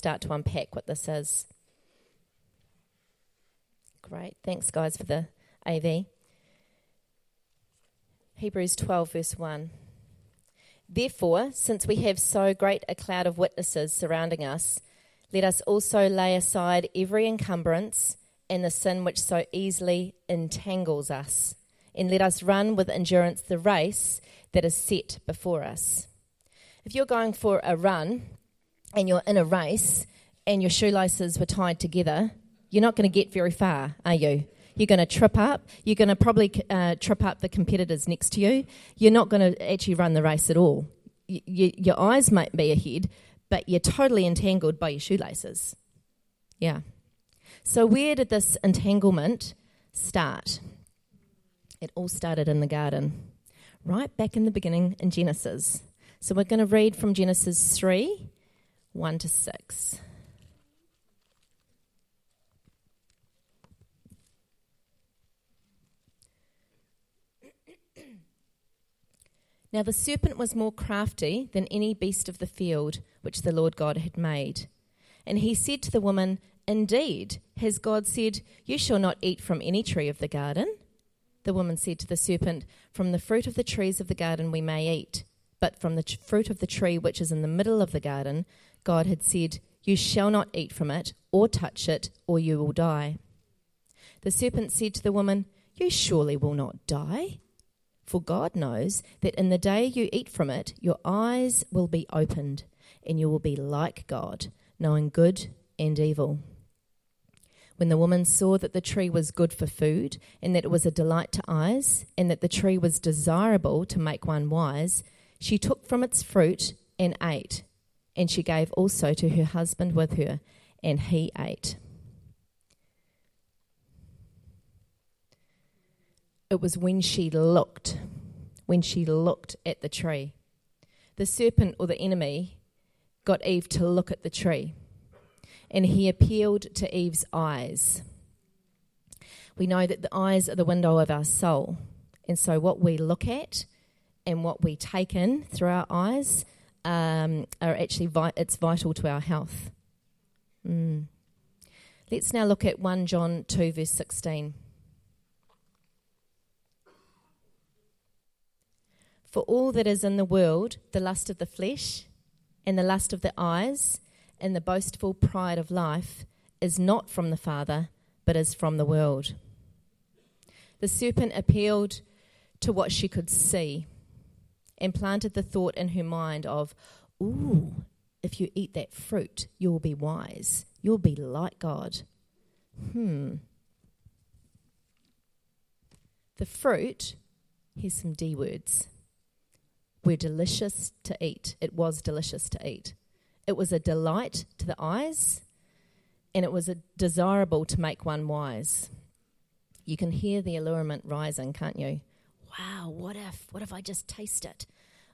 start to unpack what this is. Great. Thanks, guys, for the AV. Hebrews 12, verse 1. Therefore, since we have so great a cloud of witnesses surrounding us, let us also lay aside every encumbrance and the sin which so easily entangles us, and let us run with endurance the race that is set before us. If you're going for a run and you're in a race and your shoelaces were tied together, you're not going to get very far, are you? You're going to trip up. You're going to probably uh, trip up the competitors next to you. You're not going to actually run the race at all. Y- y- your eyes might be ahead, but you're totally entangled by your shoelaces. Yeah. So, where did this entanglement start? It all started in the garden, right back in the beginning in Genesis. So, we're going to read from Genesis 3 1 to 6. Now the serpent was more crafty than any beast of the field which the Lord God had made. And he said to the woman, Indeed, has God said, You shall not eat from any tree of the garden? The woman said to the serpent, From the fruit of the trees of the garden we may eat, but from the fruit of the tree which is in the middle of the garden, God had said, You shall not eat from it, or touch it, or you will die. The serpent said to the woman, You surely will not die. For God knows that in the day you eat from it, your eyes will be opened, and you will be like God, knowing good and evil. When the woman saw that the tree was good for food, and that it was a delight to eyes, and that the tree was desirable to make one wise, she took from its fruit and ate. And she gave also to her husband with her, and he ate. It was when she looked, when she looked at the tree. The serpent or the enemy got Eve to look at the tree, and he appealed to Eve's eyes. We know that the eyes are the window of our soul, and so what we look at and what we take in through our eyes um, are actually vi- it's vital to our health. Mm. Let's now look at 1 John 2, verse 16. For all that is in the world, the lust of the flesh, and the lust of the eyes, and the boastful pride of life, is not from the Father, but is from the world. The serpent appealed to what she could see and planted the thought in her mind of, Ooh, if you eat that fruit, you'll be wise. You'll be like God. Hmm. The fruit, here's some D words were delicious to eat. It was delicious to eat. It was a delight to the eyes, and it was desirable to make one wise. You can hear the allurement rising, can't you? Wow, what if? What if I just taste it?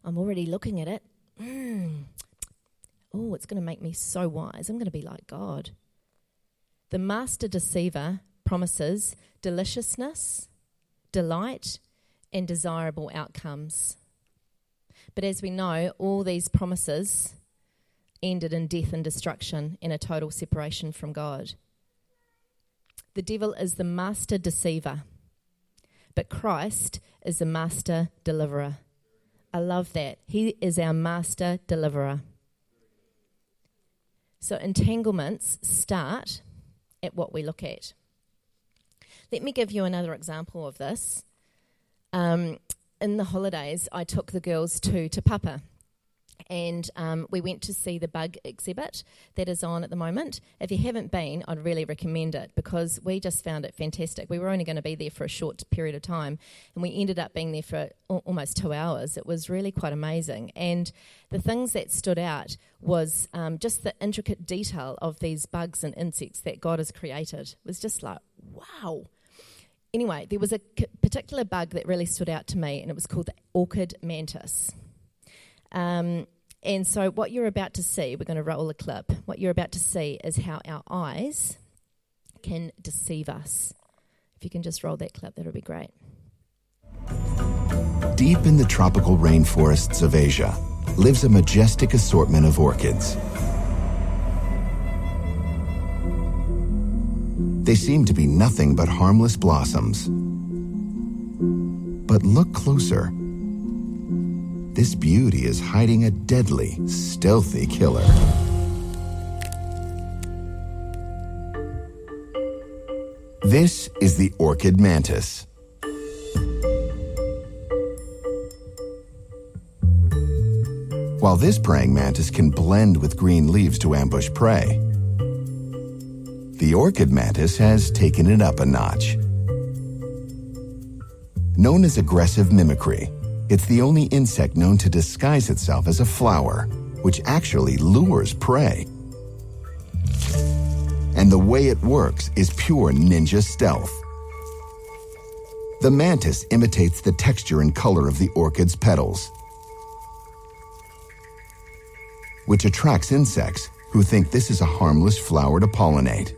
I'm already looking at it. Mm. Oh, it's going to make me so wise. I'm going to be like God. The master deceiver promises deliciousness, delight, and desirable outcomes. But as we know, all these promises ended in death and destruction and a total separation from God. The devil is the master deceiver, but Christ is the master deliverer. I love that. He is our master deliverer. So entanglements start at what we look at. Let me give you another example of this. Um, in the holidays, I took the girls to Te Papa and um, we went to see the bug exhibit that is on at the moment. If you haven't been, I'd really recommend it because we just found it fantastic. We were only going to be there for a short period of time, and we ended up being there for almost two hours. It was really quite amazing. And the things that stood out was um, just the intricate detail of these bugs and insects that God has created. It was just like, wow anyway, there was a particular bug that really stood out to me, and it was called the orchid mantis. Um, and so, what you're about to see, we're going to roll a clip. What you're about to see is how our eyes can deceive us. If you can just roll that clip, that'll be great. Deep in the tropical rainforests of Asia lives a majestic assortment of orchids. they seem to be nothing but harmless blossoms. But look closer. This beauty is hiding a deadly, stealthy killer. This is the orchid mantis. While this praying mantis can blend with green leaves to ambush prey, the orchid mantis has taken it up a notch. Known as aggressive mimicry, it's the only insect known to disguise itself as a flower, which actually lures prey. And the way it works is pure ninja stealth. The mantis imitates the texture and color of the orchid's petals, which attracts insects who think this is a harmless flower to pollinate.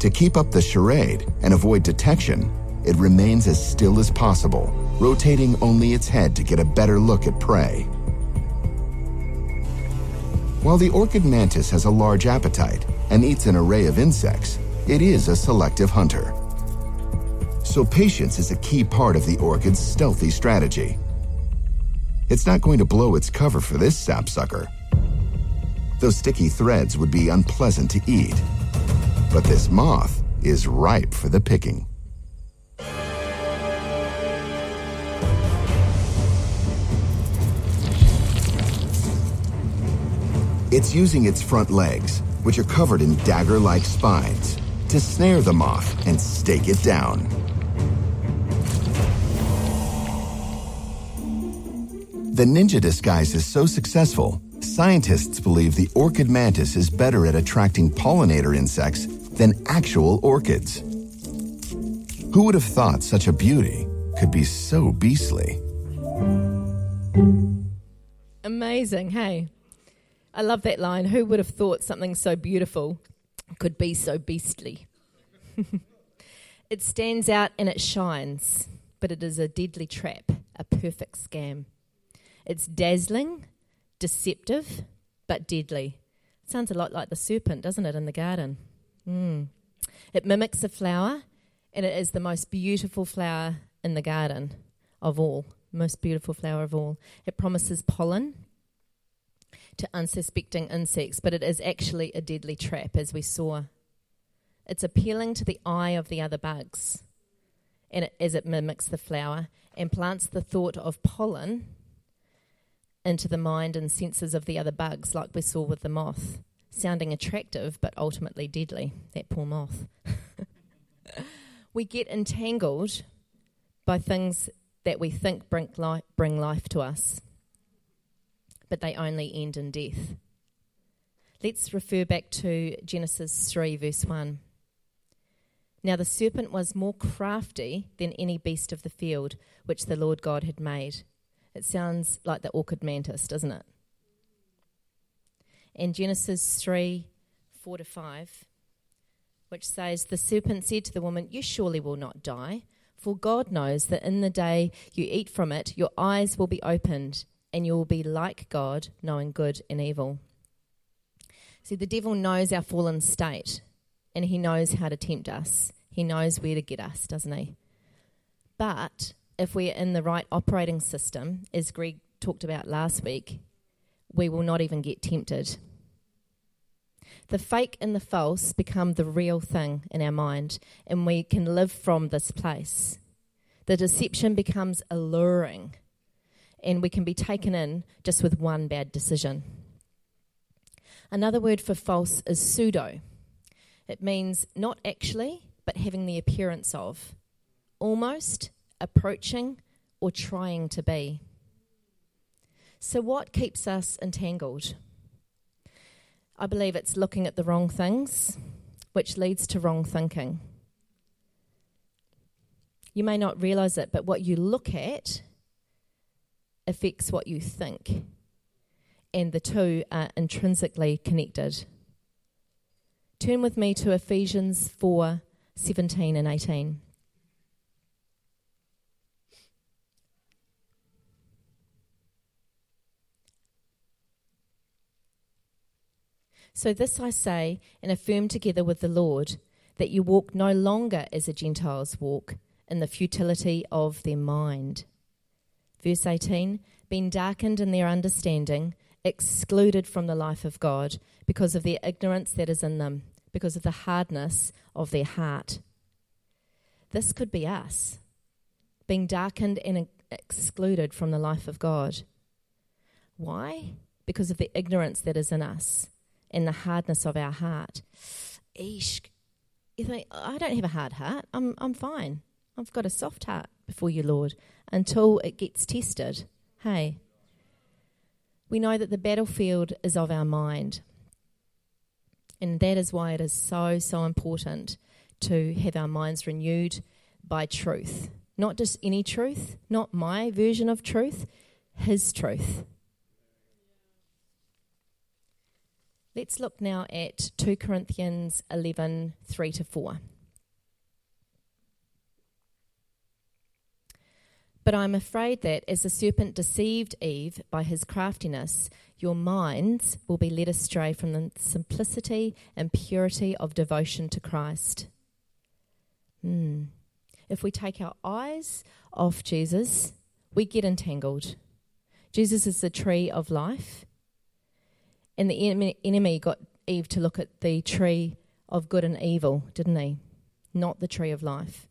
To keep up the charade and avoid detection, it remains as still as possible, rotating only its head to get a better look at prey. While the orchid mantis has a large appetite and eats an array of insects, it is a selective hunter. So patience is a key part of the orchid's stealthy strategy. It's not going to blow its cover for this sapsucker. Those sticky threads would be unpleasant to eat, but this moth is ripe for the picking. It's using its front legs, which are covered in dagger like spines, to snare the moth and stake it down. The ninja disguise is so successful, scientists believe the orchid mantis is better at attracting pollinator insects than actual orchids. Who would have thought such a beauty could be so beastly? Amazing, hey? I love that line. Who would have thought something so beautiful could be so beastly? it stands out and it shines, but it is a deadly trap, a perfect scam. It's dazzling, deceptive, but deadly. Sounds a lot like the serpent, doesn't it, in the garden? Mm. It mimics a flower, and it is the most beautiful flower in the garden of all. Most beautiful flower of all. It promises pollen to unsuspecting insects, but it is actually a deadly trap, as we saw. It's appealing to the eye of the other bugs, and it, as it mimics the flower and plants the thought of pollen into the mind and senses of the other bugs, like we saw with the moth sounding attractive but ultimately deadly, that poor moth. we get entangled by things that we think bring life, bring life to us, but they only end in death. Let's refer back to Genesis 3, verse 1. Now the serpent was more crafty than any beast of the field which the Lord God had made. It sounds like the orchid mantis, doesn't it? In Genesis 3 4 to 5, which says, The serpent said to the woman, You surely will not die, for God knows that in the day you eat from it, your eyes will be opened, and you will be like God, knowing good and evil. See, the devil knows our fallen state, and he knows how to tempt us. He knows where to get us, doesn't he? But if we're in the right operating system, as Greg talked about last week, we will not even get tempted. The fake and the false become the real thing in our mind, and we can live from this place. The deception becomes alluring, and we can be taken in just with one bad decision. Another word for false is pseudo. It means not actually, but having the appearance of, almost, approaching, or trying to be. So, what keeps us entangled? I believe it's looking at the wrong things, which leads to wrong thinking. You may not realize it, but what you look at affects what you think, and the two are intrinsically connected. Turn with me to Ephesians 4 17 and 18. So this I say and affirm together with the Lord that you walk no longer as the Gentiles walk, in the futility of their mind. Verse 18 Being darkened in their understanding, excluded from the life of God because of their ignorance that is in them, because of the hardness of their heart. This could be us, being darkened and excluded from the life of God. Why? Because of the ignorance that is in us and the hardness of our heart. Eesh, you think, I don't have a hard heart. I'm, I'm fine. I've got a soft heart before you, Lord, until it gets tested. Hey. We know that the battlefield is of our mind. And that is why it is so, so important to have our minds renewed by truth. Not just any truth, not my version of truth, His truth. Let's look now at 2 Corinthians 11 3 to 4. But I'm afraid that as the serpent deceived Eve by his craftiness, your minds will be led astray from the simplicity and purity of devotion to Christ. Hmm. If we take our eyes off Jesus, we get entangled. Jesus is the tree of life. And the enemy got Eve to look at the tree of good and evil, didn't he? Not the tree of life.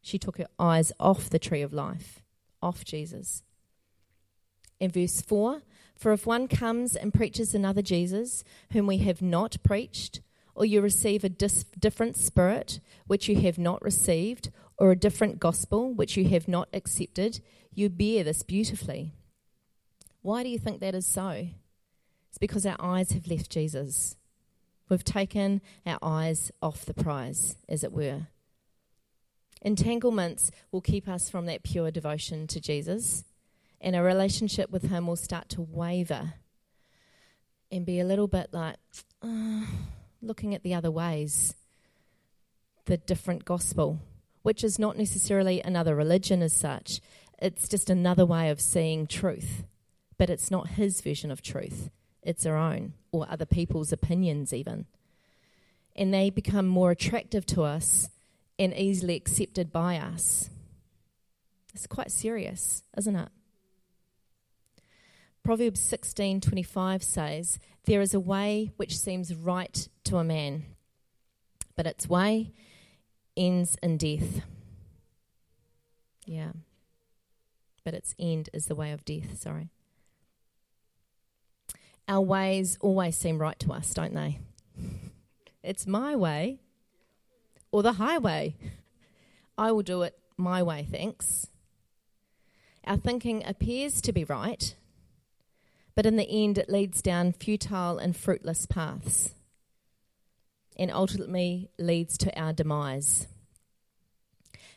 She took her eyes off the tree of life, off Jesus. In verse 4 For if one comes and preaches another Jesus, whom we have not preached, or you receive a dis- different spirit which you have not received, or a different gospel which you have not accepted, you bear this beautifully. Why do you think that is so? It's because our eyes have left Jesus. We've taken our eyes off the prize, as it were. Entanglements will keep us from that pure devotion to Jesus, and our relationship with Him will start to waver and be a little bit like uh, looking at the other ways, the different gospel, which is not necessarily another religion as such. It's just another way of seeing truth, but it's not His version of truth it's our own or other people's opinions, even. And they become more attractive to us and easily accepted by us. It's quite serious, isn't it? Proverbs 16:25 says, "There is a way which seems right to a man, but its way ends in death." Yeah. But its end is the way of death, sorry our ways always seem right to us, don't they? It's my way or the highway. I will do it my way, thanks. Our thinking appears to be right, but in the end it leads down futile and fruitless paths and ultimately leads to our demise.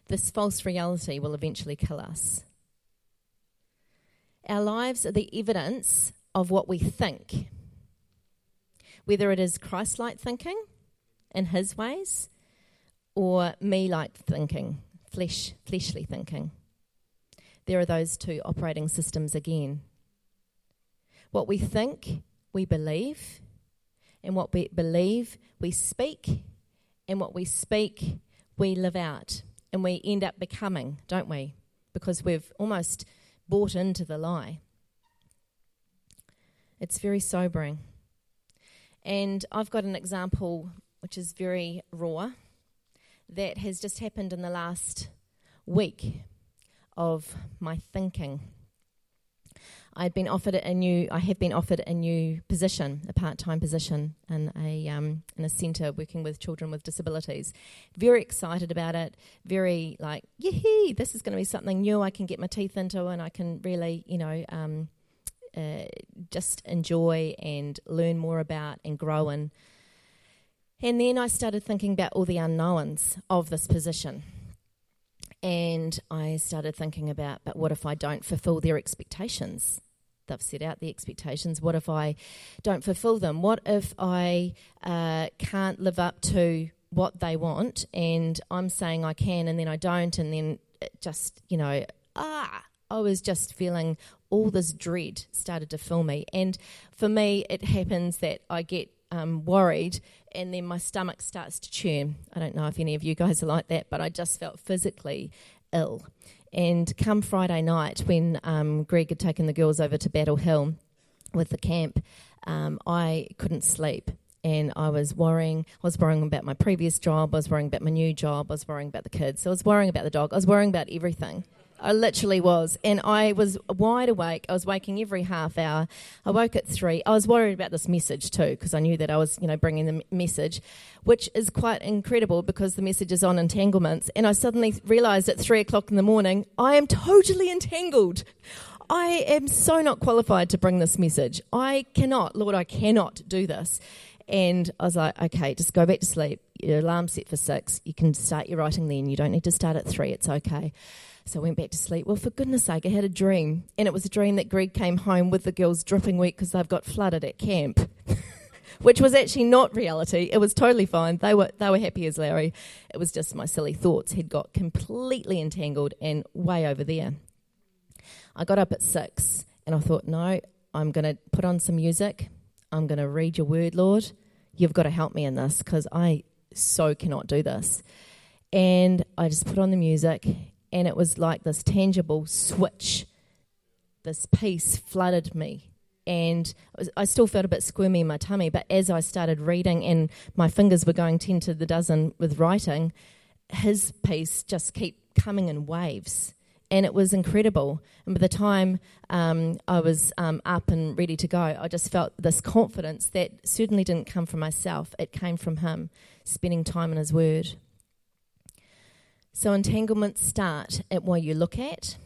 This false reality will eventually kill us. Our lives are the evidence of what we think, whether it is Christ like thinking in his ways or me like thinking, flesh, fleshly thinking. There are those two operating systems again. What we think, we believe, and what we believe, we speak, and what we speak, we live out. And we end up becoming, don't we? Because we've almost bought into the lie. It's very sobering. And I've got an example which is very raw that has just happened in the last week of my thinking. I'd been offered a new. I have been offered a new position, a part-time position in a um, in a centre working with children with disabilities. Very excited about it. Very like, yee, this is going to be something new. I can get my teeth into, and I can really, you know, um, uh, just enjoy and learn more about and grow in. And then I started thinking about all the unknowns of this position. And I started thinking about, but what if I don't fulfill their expectations? They've set out the expectations. What if I don't fulfill them? What if I uh, can't live up to what they want and I'm saying I can and then I don't and then just, you know, ah, I was just feeling all this dread started to fill me. And for me, it happens that I get um, worried, and then my stomach starts to churn. I don't know if any of you guys are like that, but I just felt physically ill. And come Friday night, when um, Greg had taken the girls over to Battle Hill with the camp, um, I couldn't sleep. And I was worrying. I was worrying about my previous job. I was worrying about my new job. I was worrying about the kids. So I was worrying about the dog. I was worrying about everything. I literally was. And I was wide awake. I was waking every half hour. I woke at three. I was worried about this message too, because I knew that I was, you know, bringing the message, which is quite incredible because the message is on entanglements. And I suddenly realized at three o'clock in the morning, I am totally entangled. I am so not qualified to bring this message. I cannot, Lord, I cannot do this. And I was like, okay, just go back to sleep. Your alarm's set for six. You can start your writing then. You don't need to start at three. It's okay. So I went back to sleep. Well, for goodness sake, I had a dream. And it was a dream that Greg came home with the girls dripping wet because they've got flooded at camp. Which was actually not reality. It was totally fine. They were they were happy as Larry. It was just my silly thoughts had got completely entangled and way over there. I got up at six and I thought, no, I'm going to put on some music. I'm going to read your word, Lord. You've got to help me in this because I so cannot do this. And I just put on the music and it was like this tangible switch. This peace flooded me, and I still felt a bit squirmy in my tummy. But as I started reading, and my fingers were going ten to the dozen with writing, his peace just kept coming in waves, and it was incredible. And by the time um, I was um, up and ready to go, I just felt this confidence that certainly didn't come from myself; it came from him, spending time in His Word. So entanglements start at what you look at,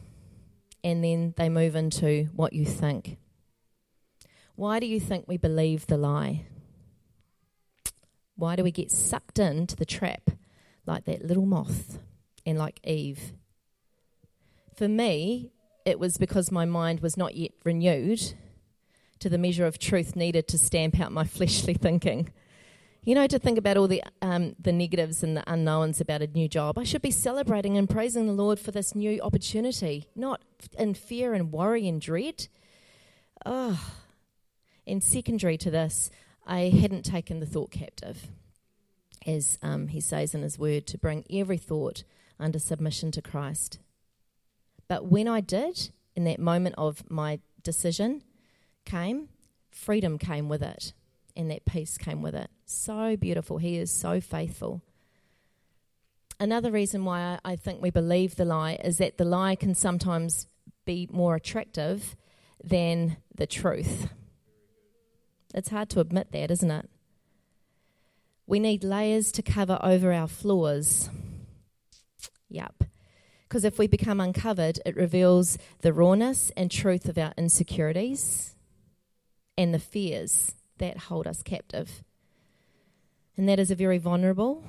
and then they move into what you think. Why do you think we believe the lie? Why do we get sucked into the trap like that little moth and like Eve? For me, it was because my mind was not yet renewed to the measure of truth needed to stamp out my fleshly thinking you know, to think about all the um, the negatives and the unknowns about a new job. I should be celebrating and praising the Lord for this new opportunity, not in fear and worry and dread. Oh, and secondary to this, I hadn't taken the thought captive, as um, he says in his word, to bring every thought under submission to Christ. But when I did, in that moment of my decision came, freedom came with it and that peace came with it. So beautiful. He is so faithful. Another reason why I think we believe the lie is that the lie can sometimes be more attractive than the truth. It's hard to admit that, isn't it? We need layers to cover over our flaws. Yup. Because if we become uncovered, it reveals the rawness and truth of our insecurities and the fears that hold us captive. And that is a very vulnerable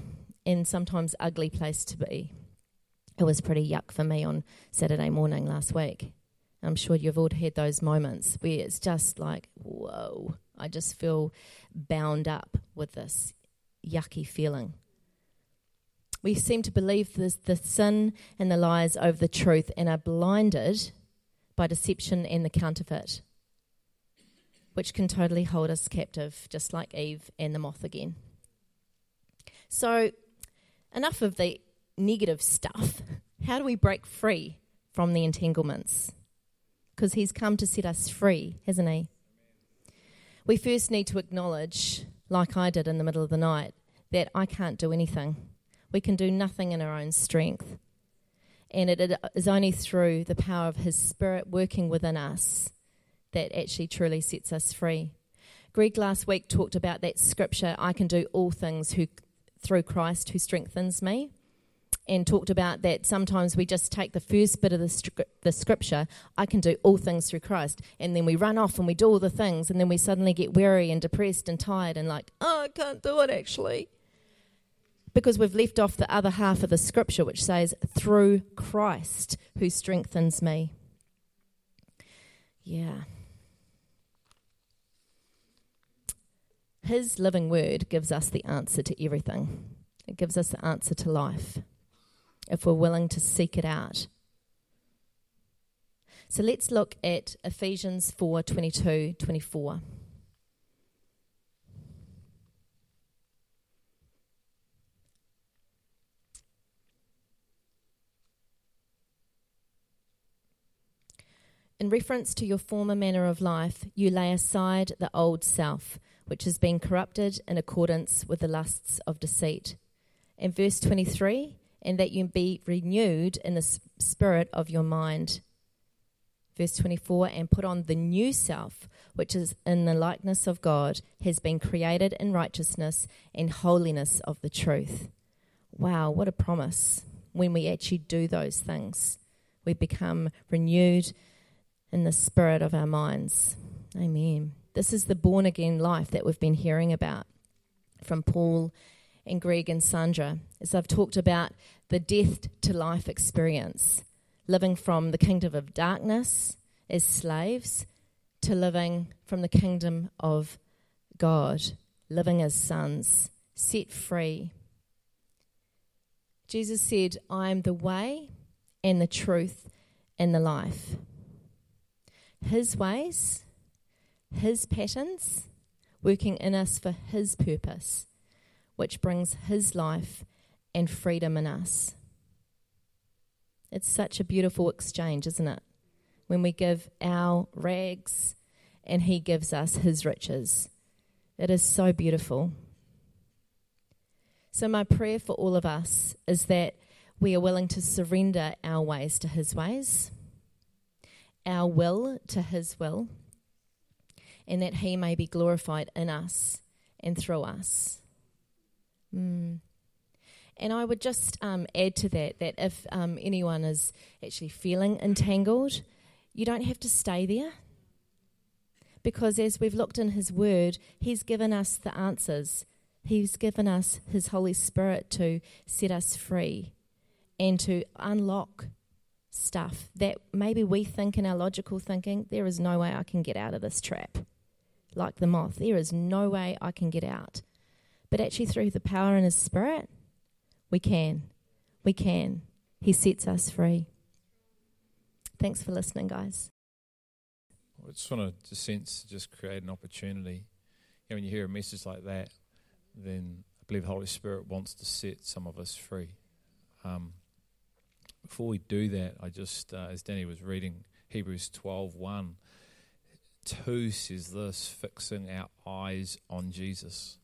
and sometimes ugly place to be. It was pretty yuck for me on Saturday morning last week. I'm sure you've all had those moments where it's just like, whoa, I just feel bound up with this yucky feeling. We seem to believe the sin and the lies over the truth and are blinded by deception and the counterfeit which can totally hold us captive, just like Eve and the moth again. So, enough of the negative stuff. How do we break free from the entanglements? Because He's come to set us free, hasn't He? We first need to acknowledge, like I did in the middle of the night, that I can't do anything. We can do nothing in our own strength. And it is only through the power of His Spirit working within us that actually truly sets us free. Greg last week talked about that scripture, I can do all things who, through Christ who strengthens me, and talked about that sometimes we just take the first bit of the, the scripture, I can do all things through Christ, and then we run off and we do all the things, and then we suddenly get weary and depressed and tired and like, oh, I can't do it actually. Because we've left off the other half of the scripture, which says, through Christ who strengthens me. Yeah. His living word gives us the answer to everything. It gives us the answer to life if we're willing to seek it out. So let's look at Ephesians 4 22 24. In reference to your former manner of life, you lay aside the old self, which has been corrupted in accordance with the lusts of deceit. In verse 23, and that you be renewed in the spirit of your mind. Verse 24, and put on the new self, which is in the likeness of God, has been created in righteousness and holiness of the truth. Wow, what a promise when we actually do those things. We become renewed in the spirit of our minds. Amen. This is the born again life that we've been hearing about from Paul and Greg and Sandra as I've talked about the death to life experience living from the kingdom of darkness as slaves to living from the kingdom of God, living as sons, set free. Jesus said, I am the way and the truth and the life. His ways, His patterns, working in us for His purpose, which brings His life and freedom in us. It's such a beautiful exchange, isn't it? When we give our rags and He gives us His riches. It is so beautiful. So, my prayer for all of us is that we are willing to surrender our ways to His ways, our will to His will, and that He may be glorified in us and through us. Mm. And I would just um, add to that that if um, anyone is actually feeling entangled, you don't have to stay there. Because as we've looked in His Word, He's given us the answers. He's given us His Holy Spirit to set us free and to unlock stuff that maybe we think in our logical thinking, there is no way I can get out of this trap. Like the moth, there is no way I can get out. But actually, through the power in His Spirit, we can. We can. He sets us free. Thanks for listening, guys. I just want to sense, just create an opportunity. Know, when you hear a message like that, then I believe the Holy Spirit wants to set some of us free. Um, before we do that, I just, uh, as Danny was reading Hebrews 12 1, 2 says this fixing our eyes on Jesus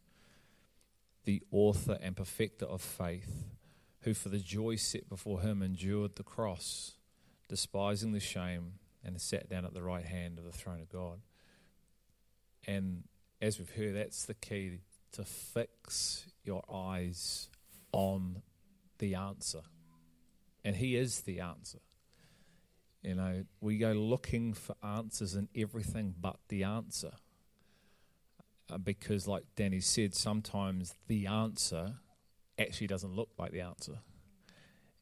the author and perfecter of faith, who for the joy set before him endured the cross, despising the shame, and sat down at the right hand of the throne of God. And as we've heard, that's the key to fix your eyes on the answer. And He is the answer. You know, we go looking for answers in everything but the answer. Uh, because, like Danny said, sometimes the answer actually doesn't look like the answer.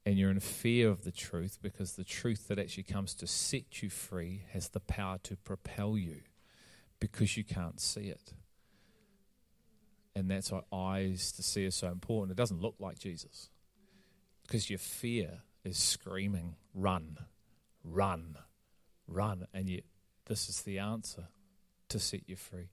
And you're in fear of the truth because the truth that actually comes to set you free has the power to propel you because you can't see it. And that's why eyes to see is so important. It doesn't look like Jesus because your fear is screaming, run, run, run. And yet, this is the answer to set you free.